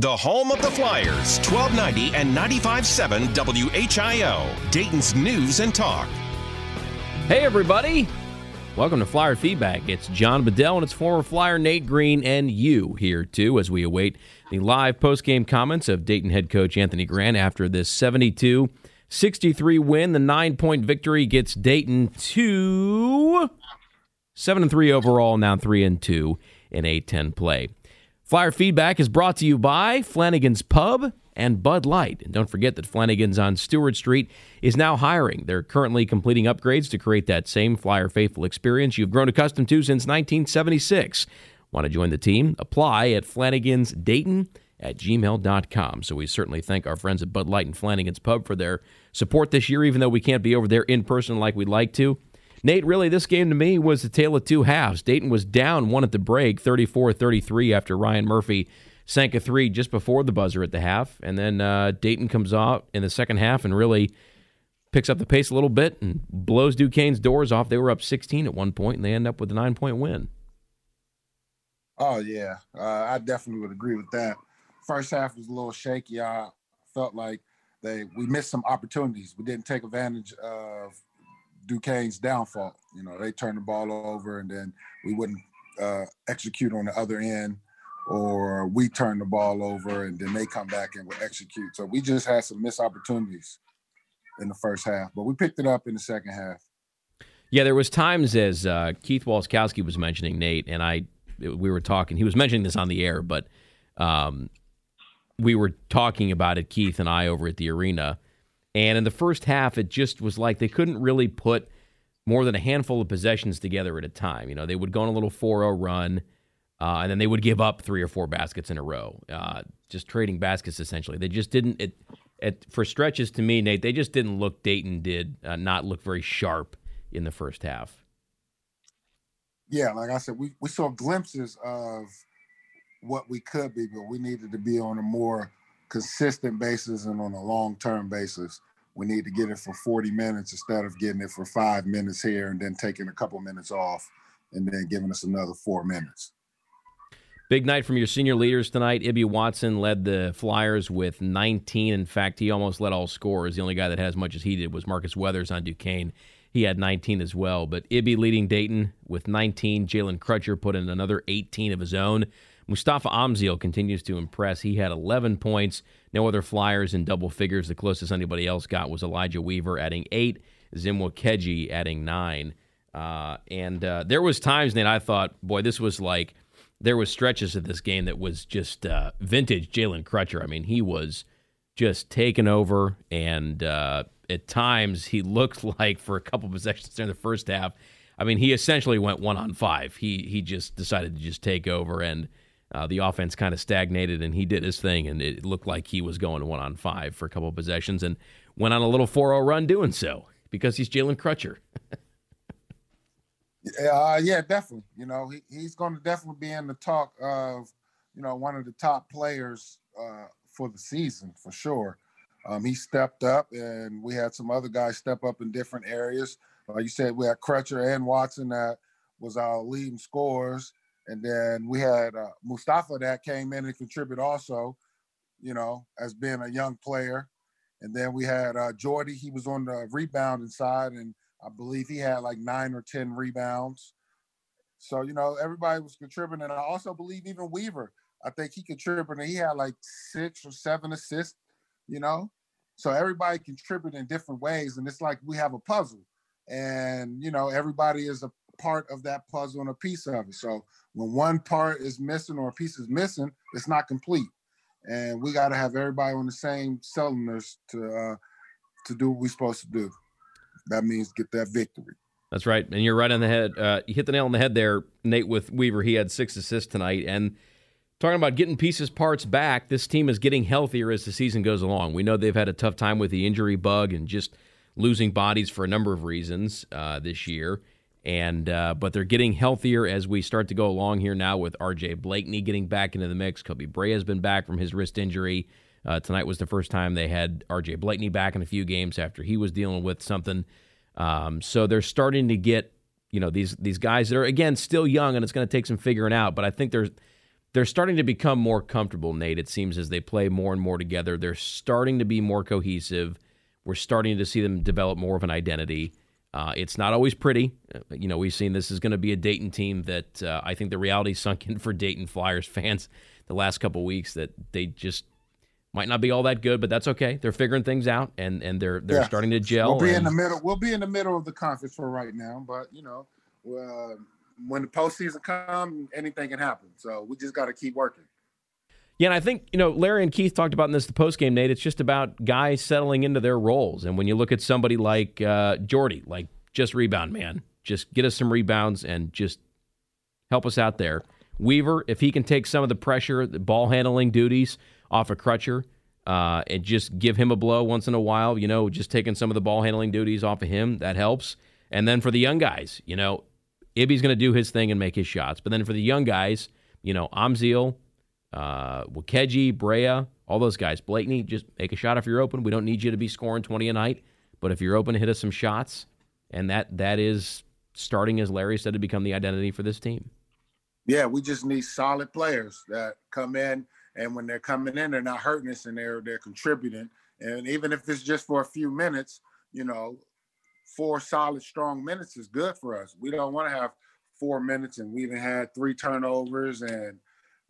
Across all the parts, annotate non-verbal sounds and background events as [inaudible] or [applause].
The home of the Flyers, 1290 and 95.7 WHIO, Dayton's News and Talk. Hey, everybody. Welcome to Flyer Feedback. It's John Bedell and it's former Flyer Nate Green and you here, too, as we await the live post-game comments of Dayton head coach Anthony Grant after this 72 63 win. The nine point victory gets Dayton to 7 and 3 overall, now 3 and 2 in A10 play. Flyer feedback is brought to you by Flanagan's Pub and Bud Light. And don't forget that Flanagan's on Stewart Street is now hiring. They're currently completing upgrades to create that same Flyer faithful experience you've grown accustomed to since 1976. Want to join the team? Apply at Flanagan's Dayton at gmail.com. So we certainly thank our friends at Bud Light and Flanagan's Pub for their support this year, even though we can't be over there in person like we'd like to. Nate, really, this game to me was a tale of two halves. Dayton was down one at the break, 34 33, after Ryan Murphy sank a three just before the buzzer at the half. And then uh, Dayton comes out in the second half and really picks up the pace a little bit and blows Duquesne's doors off. They were up 16 at one point, and they end up with a nine point win. Oh, yeah. Uh, I definitely would agree with that. First half was a little shaky. I felt like they we missed some opportunities. We didn't take advantage of Duquesne's downfall. You know, they turned the ball over and then we wouldn't uh, execute on the other end, or we turn the ball over and then they come back and would execute. So we just had some missed opportunities in the first half, but we picked it up in the second half. Yeah, there was times as uh, Keith Waleskowski was mentioning Nate, and I we were talking. He was mentioning this on the air, but um, we were talking about it, Keith and I, over at the arena and in the first half, it just was like they couldn't really put more than a handful of possessions together at a time. You know, they would go on a little 4 0 run, uh, and then they would give up three or four baskets in a row, uh, just trading baskets essentially. They just didn't, it, it, for stretches to me, Nate, they just didn't look, Dayton did uh, not look very sharp in the first half. Yeah, like I said, we, we saw glimpses of what we could be, but we needed to be on a more consistent basis and on a long term basis. We need to get it for 40 minutes instead of getting it for five minutes here and then taking a couple minutes off and then giving us another four minutes. Big night from your senior leaders tonight. Ibi Watson led the Flyers with 19. In fact, he almost led all scorers. The only guy that had as much as he did was Marcus Weathers on Duquesne. He had 19 as well. But Ibi leading Dayton with 19. Jalen Crutcher put in another 18 of his own. Mustapha Amzil continues to impress. He had 11 points. No other Flyers in double figures. The closest anybody else got was Elijah Weaver adding eight, Zim Nwokeji adding nine. Uh, and uh, there was times that I thought, boy, this was like there was stretches of this game that was just uh, vintage Jalen Crutcher. I mean, he was just taken over, and uh, at times he looked [laughs] like for a couple possessions during the first half. I mean, he essentially went one on five. He he just decided to just take over and uh, the offense kind of stagnated, and he did his thing, and it looked like he was going one on five for a couple of possessions, and went on a little 4-0 run doing so because he's Jalen Crutcher. uh, yeah, definitely. You know, he, he's going to definitely be in the talk of, you know, one of the top players uh, for the season for sure. Um, he stepped up, and we had some other guys step up in different areas. Like you said, we had Crutcher and Watson that was our leading scorers. And then we had uh, Mustapha that came in and contributed also, you know, as being a young player. And then we had uh, Jordy. He was on the rebounding side, and I believe he had like nine or ten rebounds. So you know, everybody was contributing. And I also believe even Weaver. I think he contributed. He had like six or seven assists. You know, so everybody contributed in different ways, and it's like we have a puzzle, and you know, everybody is a part of that puzzle and a piece of it. So when one part is missing or a piece is missing, it's not complete. And we got to have everybody on the same cylinders to uh, to do what we're supposed to do. That means get that victory. That's right, and you're right on the head. Uh, you hit the nail on the head there, Nate. With Weaver, he had six assists tonight, and talking about getting pieces parts back. This team is getting healthier as the season goes along. We know they've had a tough time with the injury bug and just losing bodies for a number of reasons uh, this year and uh, but they're getting healthier as we start to go along here now with R.J. Blakeney getting back into the mix. Koby Brea has been back from his wrist injury. Uh, tonight was the first time they had R.J. Blakeney back in a few games after he was dealing with something. Um, so they're starting to get you know these these guys that are again still young and it's going to take some figuring out. But I think there's they're starting to become more comfortable, Nate. It seems as they play more and more together. They're starting to be more cohesive. We're starting to see them develop more of an identity. Uh, it's not always pretty. Uh, you know, we've seen this is going to be a Dayton team that uh, I think the reality [laughs] sunk in for Dayton Flyers fans the last couple weeks that they just might not be all that good, but that's okay. They're figuring things out and and they're they're yeah. starting to gel. We'll be and, in the middle. We'll be in the middle of the conference for right now, but you know, uh, when the postseason comes, anything can happen. So we just got to keep working. Yeah, and I think you know Larry and Keith talked about in this the post game, Nate. It's just about guys settling into their roles, and when you look at somebody like uh, Jordy, like just rebound man, just get us some rebounds and just help us out there. Weaver, if he can take some of the pressure, the ball handling duties off of Crutcher, uh, and just give him a blow once in a while, you know, just taking some of the ball handling duties off of him, that helps. And then for the young guys, you know, Ibi's going to do his thing and make his shots. But then for the young guys, you know, Amzil, uh, Nwokeji, Brea, all those guys, Blakeney, just make a shot if you're open. We don't need you to be scoring 20 a night. But if you're open, hit us some shots. And that that is starting, as Larry said, to become the identity for this team. Yeah, we just need solid players that come in – and when they're coming in, they're not hurting us and they're they're contributing. And even if it's just for a few minutes, you know, four solid, strong minutes is good for us. We don't want to have four minutes and we even had three turnovers and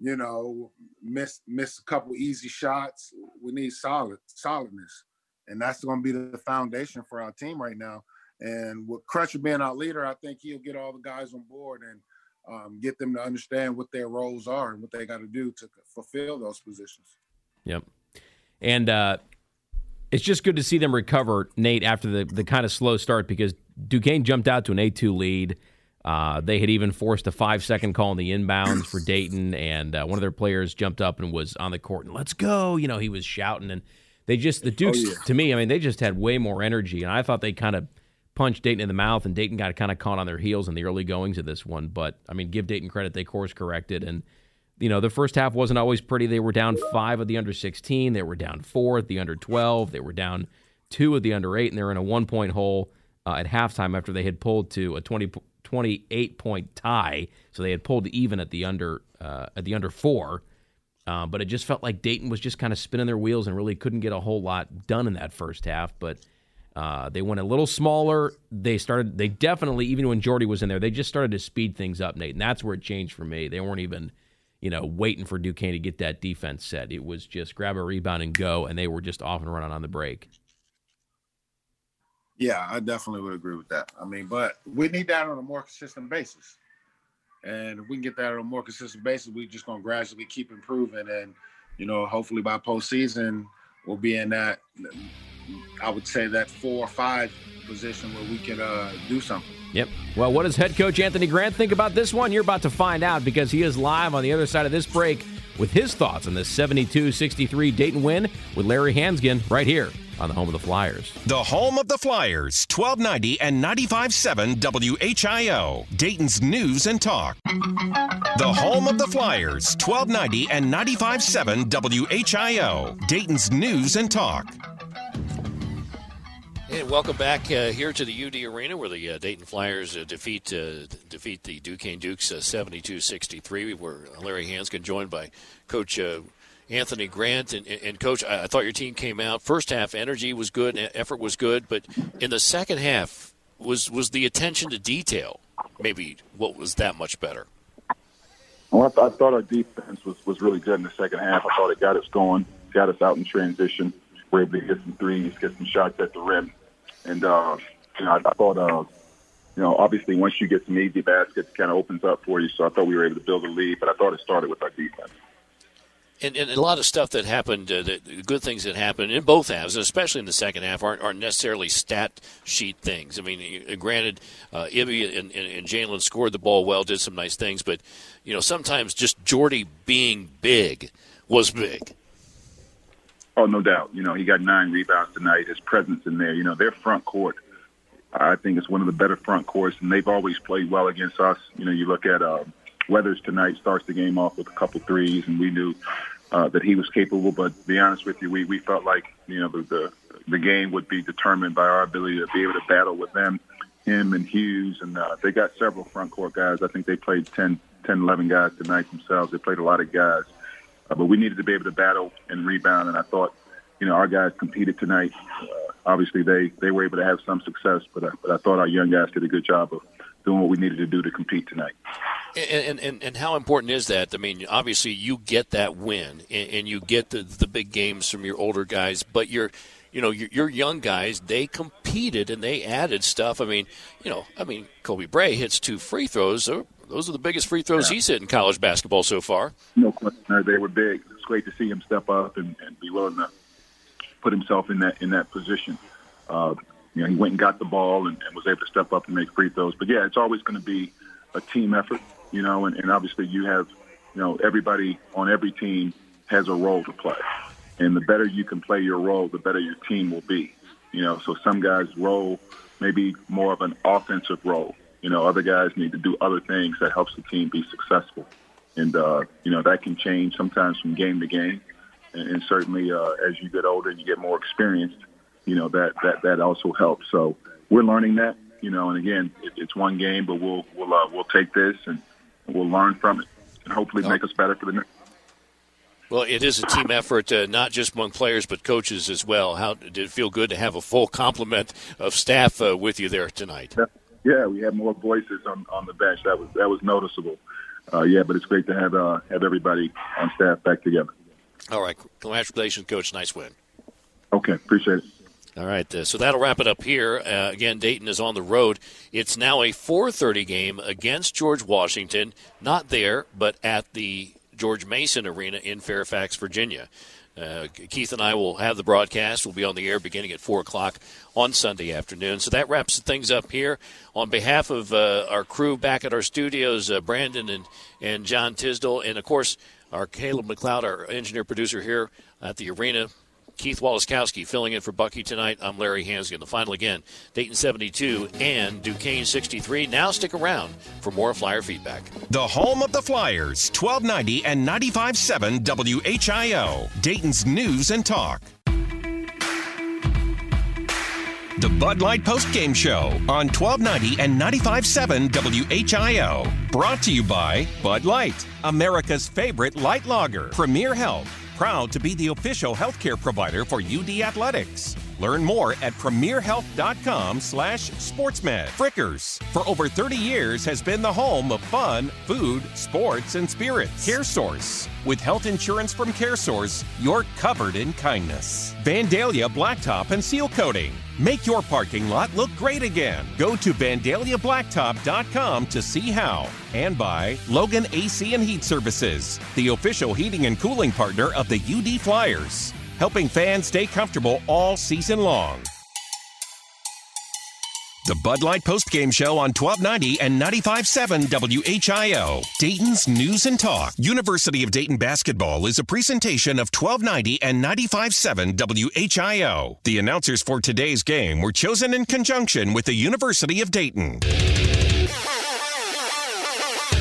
you know miss miss a couple easy shots. We need solid solidness, and that's going to be the foundation for our team right now. And with Crutcher being our leader, I think he'll get all the guys on board and um, get them to understand what their roles are and what they got to do to fulfill those positions. Yep. And uh, it's just good to see them recover, Nate, after the, the kind of slow start because Duquesne jumped out to an 8 2 lead. Uh, they had even forced a five second call in the inbounds for Dayton, and uh, one of their players jumped up and was on the court and let's go. You know, he was shouting, and they just, the Dukes, oh, yeah. to me, I mean, they just had way more energy, and I thought they kind of punched Dayton in the mouth, and Dayton got kind of caught on their heels in the early goings of this one. But I mean, give Dayton credit; they course corrected, and you know the first half wasn't always pretty. They were down five of the under sixteen, they were down four at the under twelve, they were down two at the under eight, and they're in a one point hole uh, at halftime after they had pulled to a 20, 28 point tie. So they had pulled even at the under uh, at the under four. Uh, but it just felt like Dayton was just kind of spinning their wheels and really couldn't get a whole lot done in that first half. But uh, they went a little smaller. They started. They definitely, even when Jordy was in there, they just started to speed things up, Nate, and that's where it changed for me. They weren't even, you know, waiting for Duquesne to get that defense set. It was just grab a rebound and go, and they were just off and running on the break. Yeah, I definitely would agree with that. I mean, but we need that on a more consistent basis. And if we can get that on a more consistent basis, we're just gonna gradually keep improving. And, you know, hopefully by postseason, we'll be in that I would say that four or five position where we could uh, do something. Yep. Well, what does head coach Anthony Grant think about this one? You're about to find out because he is live on the other side of this break with his thoughts on this 72 63 Dayton win with Larry Hansgen right here on the home of the Flyers. The home of the Flyers, 1290 and 95.7 WHIO, Dayton's News and Talk. The home of the Flyers, 1290 and 95.7 WHIO, Dayton's News and Talk. And welcome back uh, here to the UD Arena, where the uh, Dayton Flyers uh, defeat uh, defeat the Duquesne Dukes 72-63. Uh, We're Larry Hansgen, joined by Coach uh, Anthony Grant. And, and Coach, I, thought your team came out first half. Energy was good, effort was good, but in the second half, was was the attention to detail maybe what was that much better? Well, I, th- I thought our defense was was really good in the second half. I thought it got us going, got us out in transition. We're able to get some threes, get some shots at the rim and, uh, you know, I, I thought, uh, you know, obviously once you get some easy baskets, kind of opens up for you. So I thought we were able to build a lead, but I thought it started with our defense. And, and, a lot of stuff that happened, uh, the good things that happened in both halves, and especially in the second half, aren't, aren't necessarily stat sheet things. I mean, granted, uh, Ibi and, and, and Jalen scored the ball well, did some nice things, but you know, sometimes just Jordy being big was big. Oh, no doubt. You know, he got nine rebounds tonight. His presence in there, you know, their front court, I think it's one of the better front courts, and they've always played well against us. You know, you look at uh, Weathers tonight, starts the game off with a couple threes, and we knew uh, that he was capable. But to be honest with you, we, we felt like, you know, the, the, the game would be determined by our ability to be able to battle with them, him and Hughes. And uh, they got several front court guys. I think they played 10, 10, 11 guys tonight themselves. They played a lot of guys. Uh, but we needed to be able to battle and rebound, and I thought, you know, our guys competed tonight. Uh, obviously, they, they were able to have some success, but I, but I thought our young guys did a good job of doing what we needed to do to compete tonight. And, and, and how important is that? I mean, obviously, you get that win, and, and you get the, the big games from your older guys, but you're – you know, your, your, young guys, they competed and they added stuff. I mean, you know, I mean, Koby Brea hits two free throws. Those are the biggest free throws yeah. he's hit in college basketball so far. No question. They were big. It's great to see him step up and, and be willing to put himself in that in that position. Uh, you know, he went and got the ball and, and was able to step up and make free throws. But yeah, it's always going to be a team effort, you know, and, and obviously you have, you know, everybody on every team has a role to play. And the better you can play your role, the better your team will be. You know, so some guys' role may be more of an offensive role. You know, other guys need to do other things that helps the team be successful. And, uh, you know, that can change sometimes from game to game. And, and certainly uh, as you get older and you get more experienced, you know, that, that, that also helps. So we're learning that, you know, and again, it, it's one game, but we'll, we'll, uh, we'll take this and we'll learn from it and hopefully make us better for the next well, it is a team effort, uh, not just among players but coaches as well. How did it feel good to have a full complement of staff uh, with you there tonight? Yeah, we had more voices on, on the bench. That was that was noticeable. Uh, yeah, but it's great to have uh, have everybody on staff back together. All right, congratulations, coach. Nice win. Okay, appreciate it. All right, uh, so that'll wrap it up here. Uh, again, Dayton is on the road. It's now a 4:30 game against George Washington. Not there, but at the George Mason Arena in Fairfax, Virginia. Uh, Keith and I will have the broadcast. We'll be on the air beginning at 4 o'clock on Sunday afternoon. So that wraps things up here. On behalf of uh, our crew back at our studios, uh, Brandon and, and John Tisdall, and of course, our Caleb McLeod, our engineer producer here at the arena, Keith Waleskowski filling in for Bucky tonight. I'm Larry Hansgen. The final again, Dayton 72 and Duquesne 63. Now stick around for more Flyer feedback. The home of the Flyers, 1290 and 95.7 WHIO, Dayton's News and Talk. The Bud Light Post Game Show on 1290 and 95.7 WHIO. Brought to you by Bud Light, America's favorite light lager, Premier Health proud to be the official healthcare provider for UD Athletics. Learn more at premierhealth.com slash sportsmed. Frickers, for over 30 years, has been the home of fun, food, sports, and spirits. CareSource. With health insurance from CareSource, you're covered in kindness. Vandalia Blacktop and Seal Coating. Make your parking lot look great again. Go to VandaliaBlacktop.com to see how. And by Logan AC and Heat Services, the official heating and cooling partner of the UD Flyers helping fans stay comfortable all season long. The Bud Light Postgame Show on 1290 and 95.7 WHIO. Dayton's News and Talk. University of Dayton Basketball is a presentation of 1290 and 95.7 WHIO. The announcers for today's game were chosen in conjunction with the University of Dayton.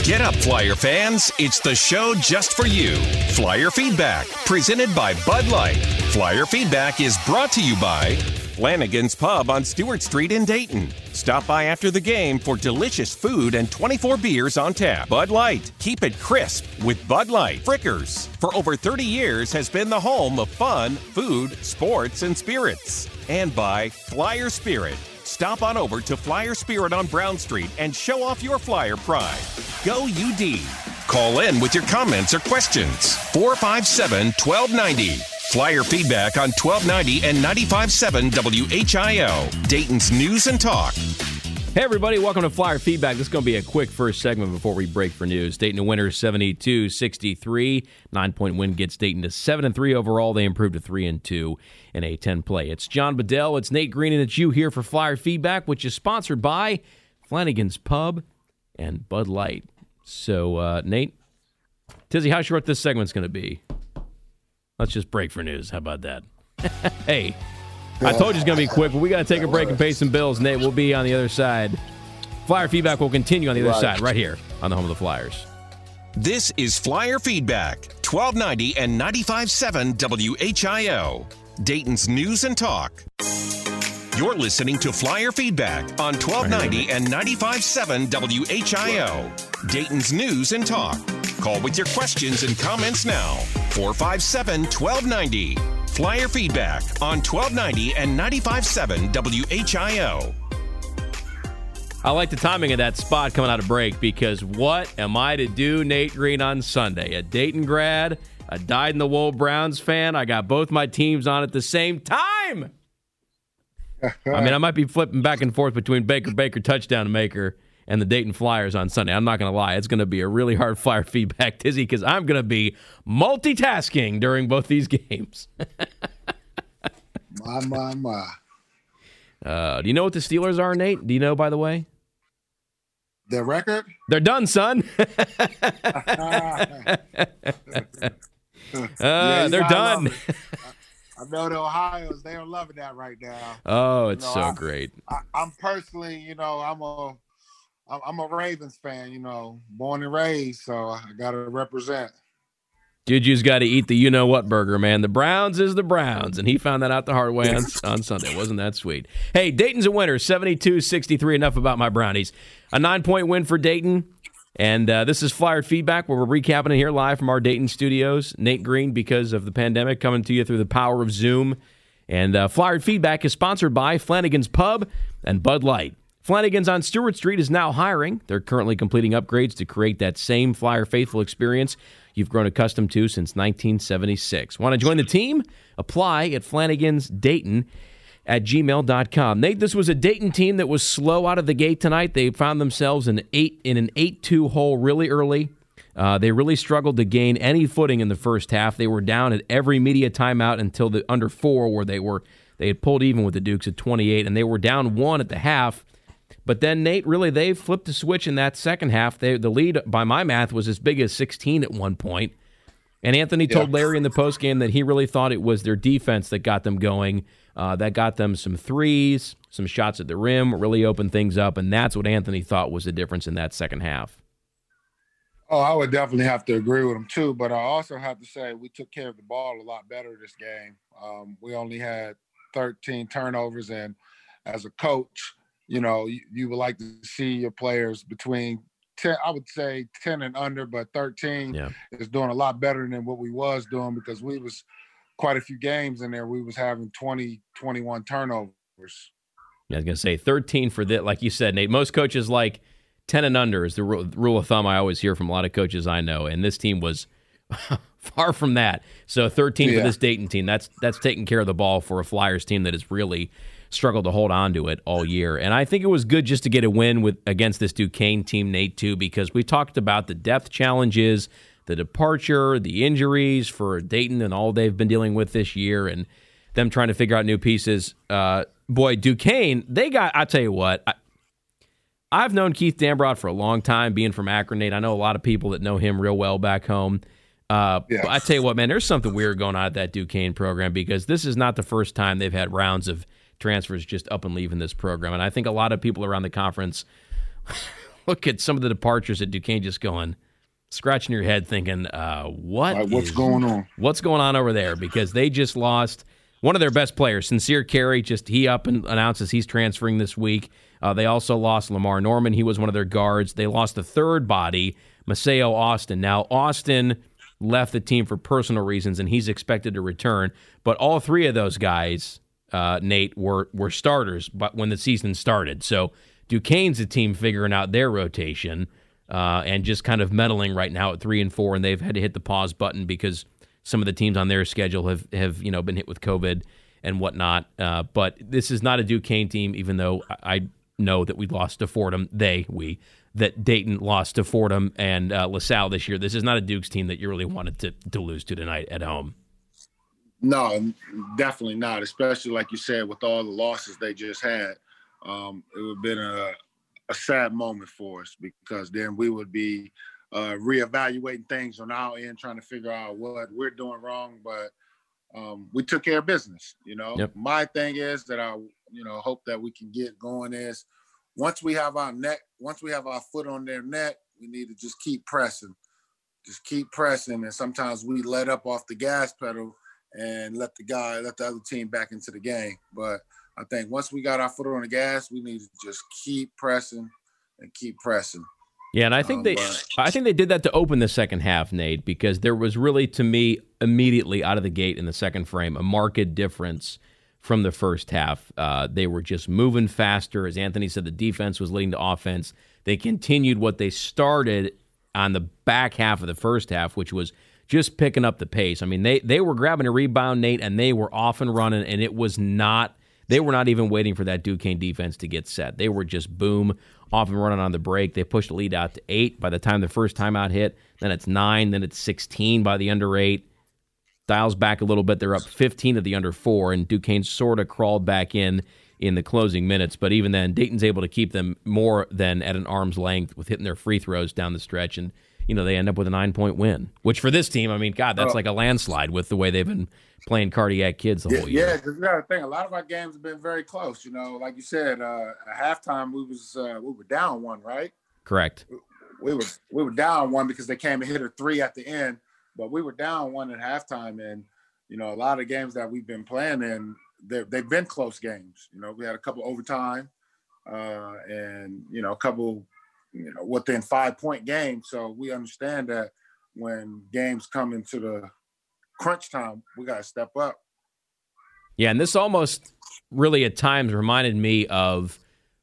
Get up, Flyer fans. It's the show just for you. Flyer Feedback, presented by Bud Light. Flyer Feedback is brought to you by Flanagan's Pub on Stewart Street in Dayton. Stop by after the game for delicious food and 24 beers on tap. Bud Light, keep it crisp with Bud Light. Frickers, for over 30 years, has been the home of fun, food, sports, and spirits. And by Flyer Spirit Stop on over to Flyer Spirit on Brown Street and show off your flyer pride. Go UD. Call in with your comments or questions. 457 1290. Flyer feedback on 1290 and 95.7 WHIO. Dayton's News and Talk. Hey, everybody, welcome to Flyer Feedback. This is going to be a quick first segment before we break for news. Dayton a winner 72 63. Nine point win gets Dayton to 7 and 3 overall. They improved to 3 and 2 in A10 play. It's John Bedell, it's Nate Green, and it's you here for Flyer Feedback, which is sponsored by Flanagan's Pub and Bud Light. So, uh, Nate, Tizzy, how short this segment's going to be? Let's just break for news. How about that? [laughs] hey. I told you it's going to be quick, but we got to take a break and pay some bills. Nate, we'll be on the other side. Flyer feedback will continue on the other right. side, right here on the home of the Flyers. This is Flyer Feedback, 1290 and 95.7 WHIO, Dayton's News and Talk. You're listening to Flyer Feedback on 1290 and 95.7 WHIO. Dayton's News and Talk. Call with your questions and comments now. 457 1290. Flyer Feedback on 1290 and 95.7 WHIO. I like the timing of that spot coming out of break because what am I to do, Nate Green, on Sunday? A Dayton grad, a dyed in the wool Browns fan. I got both my teams on at the same time. [laughs] I mean, I might be flipping back and forth between Baker Baker touchdown maker and the Dayton Flyers on Sunday. I'm not going to lie. It's going to be a really hard [laughs] flyer feedback, Tizzy, because I'm going to be multitasking during both these [laughs] games. my, my, my. Uh, do you know what the Steelers are, Nate? Do you know, by the way? The record? They're done, son. [laughs] uh, yeah, they're done. I know the Ohio's they are loving that right now. Oh, it's you know, so I, great. I, am personally, you know, I'm a I'm a Ravens fan, you know, born and raised, so I got to represent. Juju's got to eat the you know what burger, man. The Browns is the Browns, and he found that out the hard way on, [laughs] on Sunday. Wasn't that sweet? Hey, Dayton's a winner, 72 63. Enough about my Brownies. A nine point win for Dayton. And uh, this is Flyer Feedback, where we're recapping it here live from our Dayton studios. Nate Green, because of the pandemic, coming to you through the power of Zoom. And uh, Flyer Feedback is sponsored by Flanagan's Pub and Bud Light. Flanagan's on Stewart Street is now hiring. They're currently completing upgrades to create that same Flyer Faithful experience you've grown accustomed to since 1976. Want to join the team? Apply at Flanagan's Dayton at gmail.com. Nate, this was a Dayton team that was slow out of the gate tonight. They found themselves in, eight, in an 8 2 hole really early. Uh, they really struggled to gain any footing in the first half. They were down at every media timeout until the under four, where they were they had pulled even with the Dukes at 28, and they were down one at the half. But then Nate, really, they flipped the switch in that second half. They, the lead, by my math, was as big as 16 at one point. And Anthony yeah. told Larry in the postgame that he really thought it was their defense that got them going. Uh, that got them some threes, some shots at the rim, really opened things up, and that's what Anthony thought was the difference in that second half. Oh, I would definitely have to agree with him too. But I also have to say we took care of the ball a lot better this game. Um, we only had 13 turnovers, and as a coach, you know, you, you, would like to see your players between 10, I would say 10 and under, but 13 yeah. is doing a lot better than what we was doing because we was quite a few games in there we was having 20 21 turnovers yeah, i was going to say 13 for that like you said nate most coaches like 10 and under is the rule of thumb i always hear from a lot of coaches i know and this team was [laughs] far from that so 13 yeah. for this dayton team that's that's taking care of the ball for a flyers team that is really struggled to hold on to it all year and i think it was good just to get a win with against this duquesne team nate too because we talked about the depth challenges the departure, the injuries for Dayton, and all they've been dealing with this year, and them trying to figure out new pieces. Uh, boy, Duquesne, they got. I tell you what, I, have known Keith Dambrot for a long time, being from Akron. Nate, I know a lot of people that know him real well back home. Uh, yeah. I tell you what, man, there's something weird going on at that Duquesne program because this is not the first time they've had rounds of transfers just up and leaving this program, and I think a lot of people around the conference [laughs] look at some of the departures at Duquesne just going scratching your head thinking, uh, what right, what's is, going on? What's going on over there? Because they just lost one of their best players, Sincere Carry. Just he up and announces he's transferring this week. Uh, they also lost Lamar Norman. He was one of their guards. They lost the third body, Maceo Austin. Now Austin left the team for personal reasons, and he's expected to return. But all three of those guys, uh, Nate, were were starters. But when the season started, so Duquesne's a team figuring out their rotation uh, and just kind of meddling right now at three and four, and they've had to hit the pause button because some of the teams on their schedule have have you know been hit with COVID and whatnot. Uh, but this is not a Duquesne team, even though I know that we lost to Fordham. They we that Dayton lost to Fordham and uh, LaSalle this year. This is not a Dukes team that you really wanted to to lose to tonight at home. No, definitely not. Especially like you said, with all the losses they just had, um, it would have been a a sad moment for us because then we would be uh, reevaluating things on our end, trying to figure out what we're doing wrong. But um, we took care of business. You know, yep. my thing is that I, you know, hope that we can get going is once we have our neck, once we have our foot on their neck, we need to just keep pressing, just keep pressing. And sometimes we let up off the gas pedal and let the guy, let the other team back into the game. But I think once we got our foot on the gas, we need to just keep pressing and keep pressing. Yeah, and I think um, they, but, I think they did that to open the second half, Nate, because there was really, to me, immediately out of the gate in the second frame, a marked difference from the first half. Uh, they were just moving faster, as Anthony said. The defense was leading to offense. They continued what they started on the back half of the first half, which was just picking up the pace. I mean, they they were grabbing a rebound, Nate, and they were off and running, and it was not. They were not even waiting for that Duquesne defense to get set. They were just boom, off and running on the break. They pushed the lead out to eight by the time the first timeout hit. Then it's nine. Then it's 16 by the under eight. Dials back a little bit. They're up 15 at the under four, and Duquesne sort of crawled back in in the closing minutes. But even then, Dayton's able to keep them more than at an arm's length with hitting their free throws down the stretch. And, you know, they end up with a nine point win, which for this team, I mean, God, that's oh. like a landslide with the way they've been playing cardiac kids the whole year. Yeah, because we got to think, a lot of our games have been very close. You know, like you said, uh, at halftime, we was uh, we were down one, right? Correct. We were we were down one because they came and hit a three at the end, but we were down one at halftime, and you know, a lot of games that we've been playing in, they've been close games. You know, we had a couple overtime, uh, and you know, a couple, you know, within five point game. So we understand that when games come into the crunch time, we got to step up. Yeah, and this almost really at times reminded me of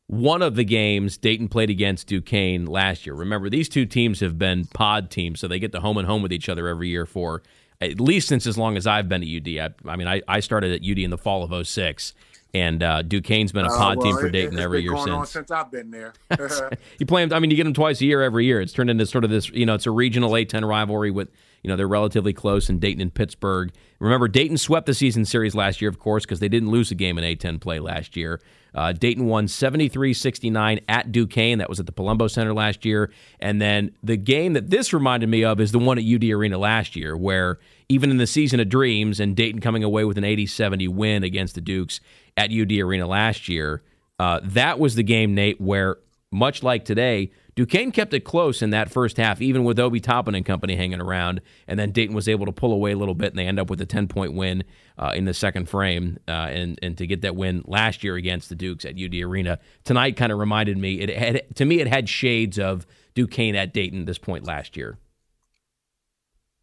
one of the games Dayton played against Duquesne last year. Remember, these two teams have been pod teams, so they get to home and home with each other every year for at least since as long as I've been at UD. I, I mean, I, I started at UD in the fall of 06. And uh, Duquesne's been a uh, pod uh, well, team for Dayton it, every year since. since I've been there. [laughs] [laughs] you play them. I mean, you get them twice a year every year. It's turned into sort of this. You know, it's a regional A10 rivalry with. You know, they're relatively close in Dayton and Pittsburgh. Remember, Dayton swept the season series last year, of course, because they didn't lose a game in A10 play last year. Uh, Dayton won 73 69 at Duquesne. That was at the Palumbo Center last year. And then the game that this reminded me of is the one at UD Arena last year, where even in the season of dreams and Dayton coming away with an 80 70 win against the Dukes at UD Arena last year, uh, that was the game, Nate, where much like today, Duquesne kept it close in that first half, even with Obi Toppin and company hanging around. And then Dayton was able to pull away a little bit, and they end up with a 10 point win uh, in the second frame. Uh, and, and to get that win last year against the Dukes at UD Arena. Tonight kind of reminded me, it had to me, it had shades of Duquesne at Dayton this point last year.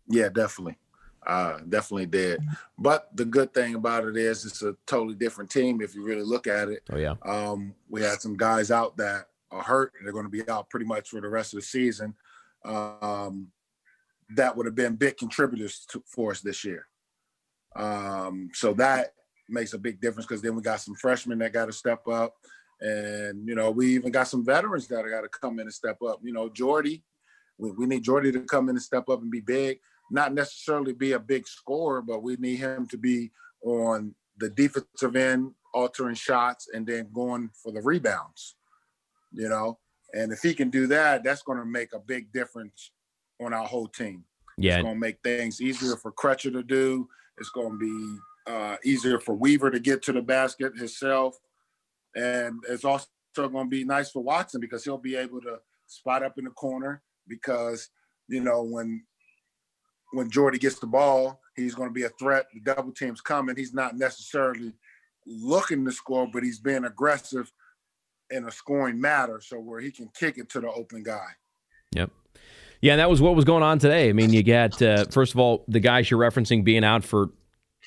Yeah, definitely. Uh, definitely did. But the good thing about it is it's a totally different team if you really look at it. Oh, yeah. Um, we had some guys out that are hurt and they're going to be out pretty much for the rest of the season. Um, that would have been big contributors to, for us this year. Um, so that makes a big difference because then we got some freshmen that got to step up. And, you know, we even got some veterans that got to come in and step up. You know, Jordy, we, we need Jordy to come in and step up and be big. Not necessarily be a big scorer, but we need him to be on the defensive end, altering shots, and then going for the rebounds you know. And if he can do that, that's going to make a big difference on our whole team. Yeah, it's going to make things easier for Crutcher to do. It's going to be uh, easier for Weaver to get to the basket himself, and it's also going to be nice for Watson because he'll be able to spot up in the corner because you know when when Jordy gets the ball, he's going to be a threat. The double team's coming. He's not necessarily looking to score, but he's being aggressive in a scoring matter, so where he can kick it to the open guy. Yep. Yeah, that was what was going on today. I mean, you got uh, first of all the guys you're referencing being out for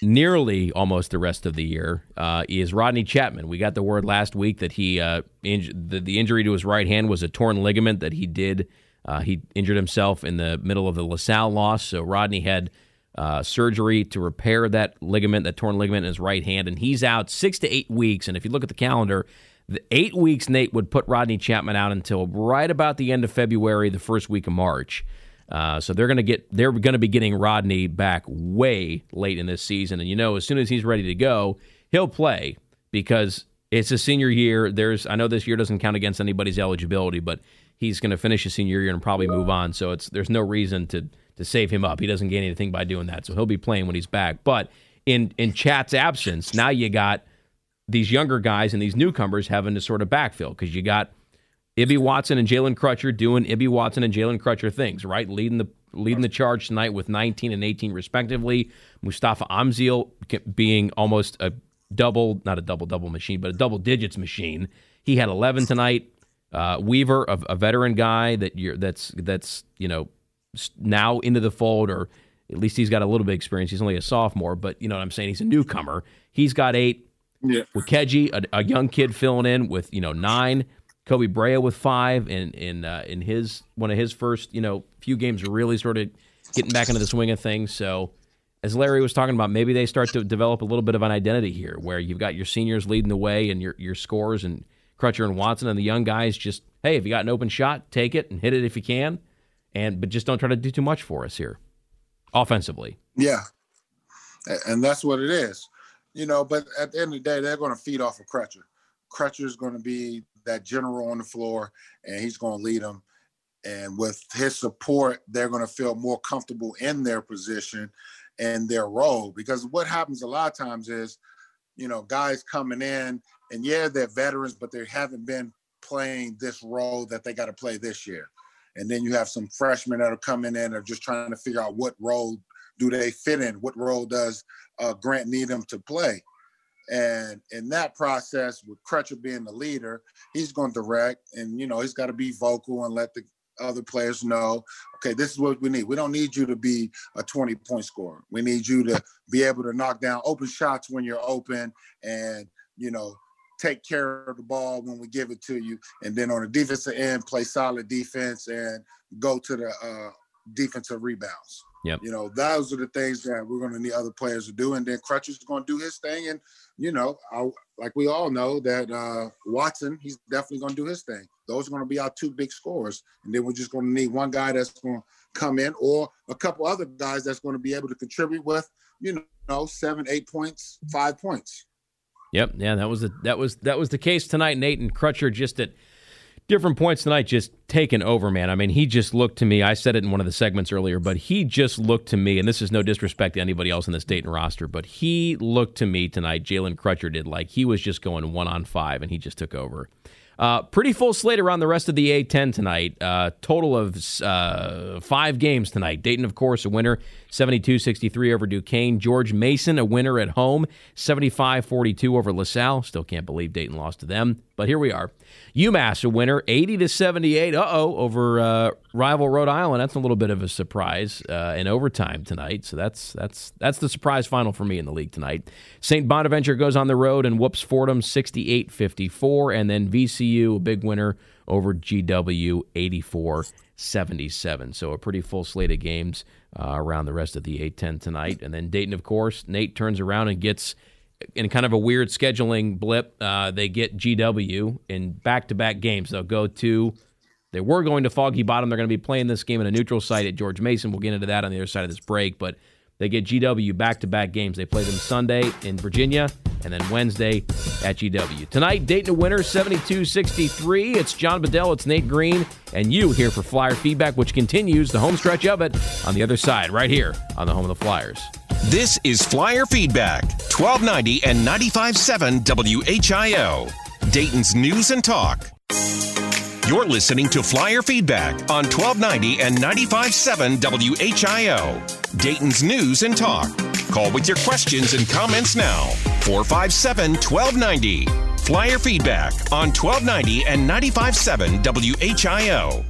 nearly almost the rest of the year uh, is Rodney Chatman. We got the word last week that he uh, inj- the, the, injury to his right hand was a torn ligament that he did. Uh, he injured himself in the middle of the LaSalle loss, so Rodney had uh, surgery to repair that ligament, that torn ligament in his right hand, and he's out six to eight weeks. And if you look at the calendar, the eight weeks, Nate, would put Rodney Chatman out until right about the end of February, the first week of March. Uh, so they're going to get they're going to be getting Rodney back way late in this season, and you know as soon as he's ready to go, he'll play because it's a senior year. There's I know this year doesn't count against anybody's eligibility, but he's going to finish his senior year and probably move on. So it's there's no reason to to save him up. He doesn't gain anything by doing that, so he'll be playing when he's back. But in in Chat's absence, now you got these younger guys and these newcomers having to sort of backfill because you got Ibi Watson and Jalen Crutcher doing Ibi Watson and Jalen Crutcher things, right? Leading the leading the charge tonight with 19 and 18 respectively. Mustapha Amzil being almost a double, not a double double machine, but a double digits machine. He had 11 tonight. Uh, Weaver, a, a, veteran guy that you're that's that's you know now into the fold, or at least he's got a little bit of experience. He's only a sophomore, but you know what I'm saying. He's a newcomer. He's got eight. Yeah. Nwokeji, a, a young kid filling in with you know nine. Koby Brea with five, and in uh, in his one of his first you know few games really sort of getting back into the swing of things. So as Larry was talking about, maybe they start to develop a little bit of an identity here, where you've got your seniors leading the way and your your scores and Crutcher and Watson, and the young guys just hey, if you got an open shot, take it and hit it if you can, and but just don't try to do too much for us here, offensively. Yeah, and that's what it is, you know. But at the end of the day, they're going to feed off of Crutcher. Crutcher is going to be that general on the floor, and he's going to lead them. And with his support, they're going to feel more comfortable in their position and their role. Because what happens a lot of times is, you know, guys coming in, and yeah, they're veterans, but they haven't been playing this role that they got to play this year. And then you have some freshmen that are coming in and are just trying to figure out what role do they fit in? What role does uh, Grant need them to play? And in that process, with Crutcher being the leader, he's going to direct, and you know he's got to be vocal and let the other players know, okay, this is what we need. We don't need you to be a 20 point scorer. We need you to be able to knock down open shots when you're open, and you know take care of the ball when we give it to you. And then on the defensive end, play solid defense and go to the uh, defensive rebounds. Yep. You know, those are the things that we're going to need other players to do. And then Crutcher's going to do his thing. And, you know, I, like we all know that uh, Watson, he's definitely going to do his thing. Those are going to be our two big scores. And then we're just going to need one guy that's going to come in or a couple other guys that's going to be able to contribute with, you know, seven, eight points, five points. Yep. Yeah, that was the that was that was the case tonight. Nate and Crutcher just at – different points tonight just taken over, man. I mean, he just looked to me. I said it in one of the segments earlier, but he just looked to me, and this is no disrespect to anybody else in this Dayton roster, but he looked to me tonight, Jalen Crutcher did, like he was just going one on five, and he just took over. Uh, pretty full slate around the rest of the A10 tonight. Uh, total of uh, five games tonight. Dayton, of course, a winner, 72 63 over Duquesne. George Mason, a winner at home, 75 42 over LaSalle. Still can't believe Dayton lost to them, but here we are. UMass, a winner, 80 to 78. Uh oh, over uh, rival Rhode Island. That's a little bit of a surprise uh, in overtime tonight. So that's that's that's the surprise final for me in the league tonight. St. Bonaventure goes on the road and whoops Fordham 68 54. And then VCU, a big winner over GW 84 77. So a pretty full slate of games uh, around the rest of the A10 tonight. And then Dayton, of course, Nate turns around and gets in kind of a weird scheduling blip, uh, they get GW in back to back games. They'll go to, they were going to Foggy Bottom. They're going to be playing this game in a neutral site at George Mason. We'll get into that on the other side of this break, but they get GW back to back games. They play them Sunday in Virginia and then Wednesday at GW. Tonight, Dayton a winner 72 63. It's John Bedell, it's Nate Green, and you here for Flyer Feedback, which continues the home stretch of it on the other side, right here on the home of the Flyers. This is Flyer Feedback, 1290 and 95.7 WHIO, Dayton's News and Talk. You're listening to Flyer Feedback on 1290 and 95.7 WHIO, Dayton's News and Talk. Call with your questions and comments now. 457 1290. Flyer Feedback on 1290 and 95.7 WHIO.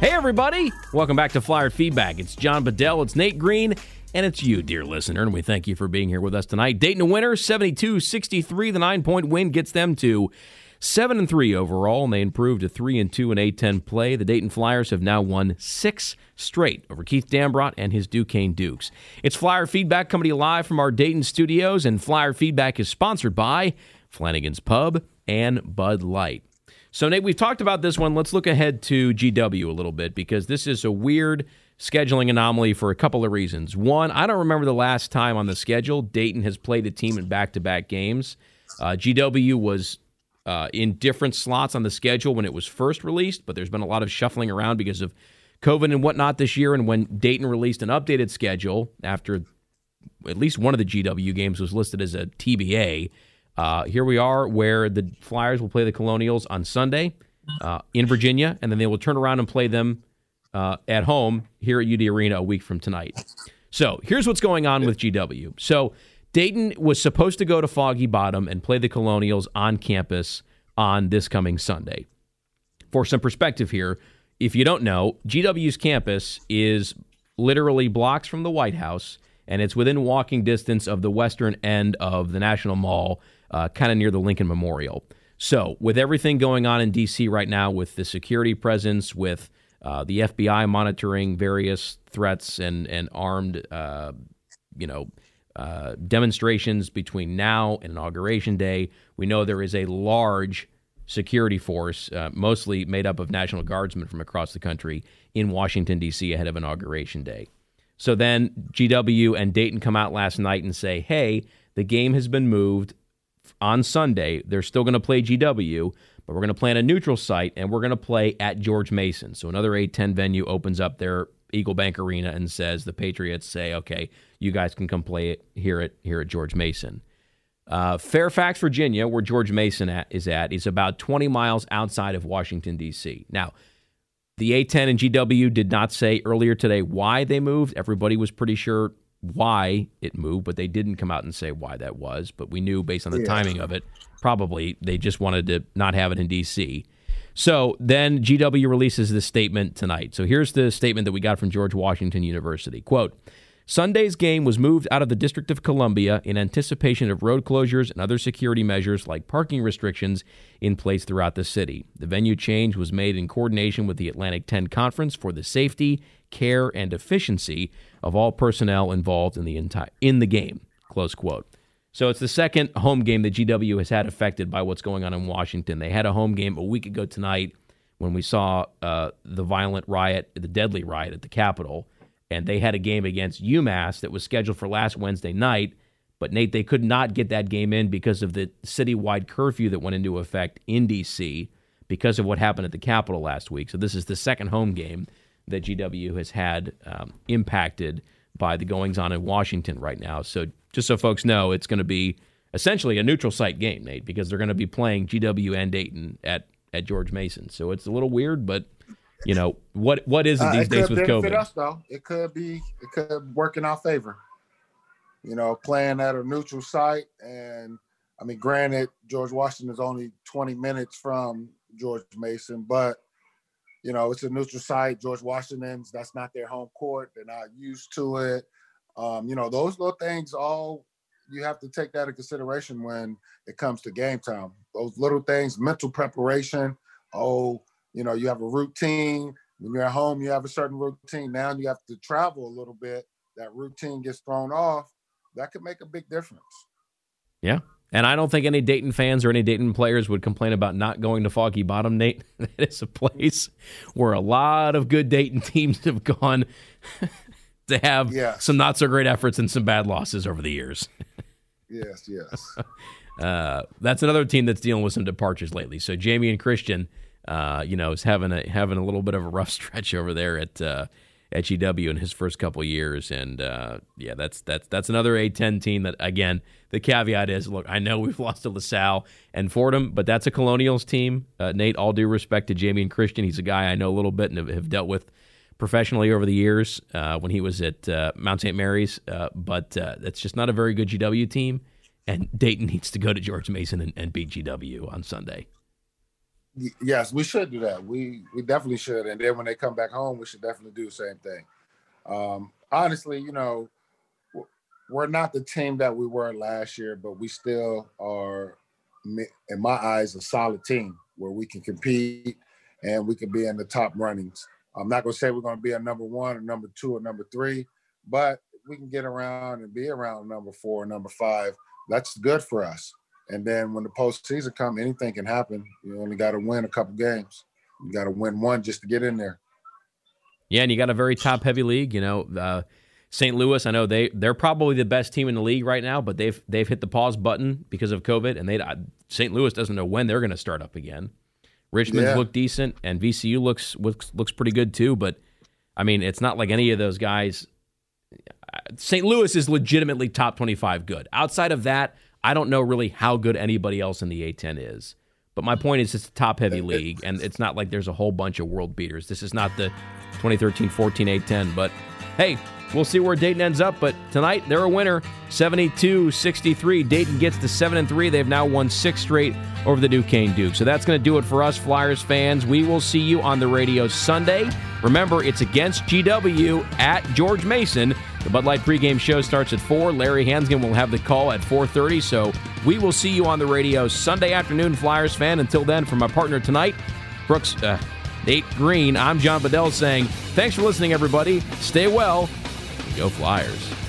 Hey, everybody. Welcome back to Flyer Feedback. It's John Bedell. It's Nate Green. And it's you, dear listener, and we thank you for being here with us tonight. Dayton winner, 72 63. The nine point win gets them to 7 and 3 overall, and they improved to 3 and 2 in A10 play. The Dayton Flyers have now won six straight over Keith Dambrot and his Duquesne Dukes. It's Flyer Feedback coming to you live from our Dayton studios, and Flyer Feedback is sponsored by Flanagan's Pub and Bud Light. So, Nate, we've talked about this one. Let's look ahead to GW a little bit because this is a weird scheduling anomaly for a couple of reasons. One, I don't remember the last time on the schedule Dayton has played a team in back to back games. Uh, GW was uh, in different slots on the schedule when it was first released, but there's been a lot of shuffling around because of COVID and whatnot this year. And when Dayton released an updated schedule after at least one of the GW games was listed as a TBA, uh, here we are where the Flyers will play the Colonials on Sunday. uh, in Virginia, and then they will turn around and play them uh, at home here at UD Arena a week from tonight. So here's what's going on with GW. So Dayton was supposed to go to Foggy Bottom and play the Colonials on campus on this coming Sunday. For some perspective here, if you don't know, GW's campus is literally blocks from the White House, and it's within walking distance of the western end of the National Mall, uh, kind of near the Lincoln Memorial. So, with everything going on in D.C. right now, with the security presence, with uh, the FBI monitoring various threats and and armed, uh, you know, uh, demonstrations between now and inauguration day, we know there is a large security force, uh, mostly made up of National Guardsmen from across the country, in Washington, D.C. ahead of Inauguration Day. So then GW and Dayton come out last night and say, hey, the game has been moved on Sunday. They're still going to play GW, but we're going to play on a neutral site and we're going to play at George Mason. So another A10 venue opens up their Eagle Bank Arena and says the Patriots say, okay, you guys can come play it here at here at George Mason. Uh, Fairfax, Virginia, where George Mason at, is at, is about 20 miles outside of Washington, D.C. Now, the A10 and GW did not say earlier today why they moved. Everybody was pretty sure why it moved, but they didn't come out and say why that was. But we knew based on the yeah. timing of it, probably they just wanted to not have it in D.C. So then GW releases this statement tonight. So here's the statement that we got from George Washington University. Quote, Sunday's game was moved out of the District of Columbia in anticipation of road closures and other security measures like parking restrictions in place throughout the city. The venue change was made in coordination with the Atlantic 10 Conference for the safety, care, and efficiency of all personnel involved in the entire in the game. Close quote. So it's the second home game that GW has had affected by what's going on in Washington. They had a home game a week ago tonight when we saw uh, the violent riot, the deadly riot at the Capitol and they had a game against UMass that was scheduled for last Wednesday night. But Nate, they could not get that game in because of the citywide curfew that went into effect in DC because of what happened at the Capitol last week. So this is the second home game that GW has had um, impacted by the goings on in Washington right now. So just so folks know, it's going to be essentially a neutral site game, Nate, because they're going to be playing GW and Dayton at at George Mason. So it's a little weird, but you know what what is it uh, these uh, it days with COVID? Us, though. It could be it could work in our favor. You know, playing at a neutral site, and I mean, granted, George Washington is only 20 minutes from George Mason, but you know, it's a neutral site. George Washington's that's not their home court. They're not used to it. Um, you know, those little things all you have to take that into consideration when it comes to game time. Those little things, mental preparation. Oh, you know, you have a routine. When you're at home, you have a certain routine. Now you have to travel a little bit. That routine gets thrown off. That could make a big difference. Yeah. And I don't think any Dayton fans or any Dayton players would complain about not going to Foggy Bottom, Nate. [laughs] That is a place where a lot of good Dayton [laughs] teams have gone [laughs] to have yes. some not so great efforts and some bad losses over the years. yes, yes. Uh, that's another team that's dealing with some departures lately. So Jamion Christian uh, you know, is having a having a little bit of a rough stretch over there at uh, at GW in his first couple years, and uh, yeah, that's that's that's another A10 team that again the caveat is look, I know [laughs] we've lost to LaSalle and Fordham, but that's a Colonials team. Uh, Nate, all due respect to Jamion Christian, he's a guy I know a little bit and have, dealt with professionally over the years uh, when he was at uh, Mount St. Mary's, uh, but uh, that's just not a very good GW team. And Dayton [laughs] needs to go to George Mason and, and beat GW on Sunday. Yes, we should do that. We we definitely should. And then when they come back home, we should definitely do the same thing. Um, honestly, you know, we're not the team that we were last year, but we still are, in my eyes, a solid team where we can compete and we can be in the top runnings. I'm not going to say we're going to be a number one or number two or number three, but we can get around and be around number four or number five. That's good for us. And then when the postseason come, anything can happen. You only got to win a couple games. You got to win one just to get in there. Yeah, and you got a very top heavy league. You know, uh, St. Louis. I know they they're probably the best team in the league right now, but they've they've hit the pause button because of COVID, and they St. Louis doesn't know when they're going to start up again. Richmond's yeah. look decent, and VCU looks, looks looks pretty good too. But I mean, it's not like any of those guys. St. Louis is legitimately top twenty five good. Outside of that, I don't know really how good anybody else in the A10 is. But my point is, it's a top heavy [laughs] league, and it's not like there's a whole bunch of world beaters. This is not the 2013 14 A10, But hey, we'll see where Dayton ends up. But tonight, they're a winner 72 63. Dayton gets to 7 and 3. They've now won six straight over the Duquesne Duke. So that's going to do it for us, Flyers fans. We will see you on the radio Sunday. Remember, it's against GW at George Mason. The Bud Light pregame show starts at 4. Larry Hansgen will have the call at 4.30. So we will see you on the radio Sunday afternoon, Flyers fan. Until then, from my partner tonight, Brooks, uh, Nate Green, I'm John Bedell saying thanks for listening, everybody. Stay well. Go Flyers.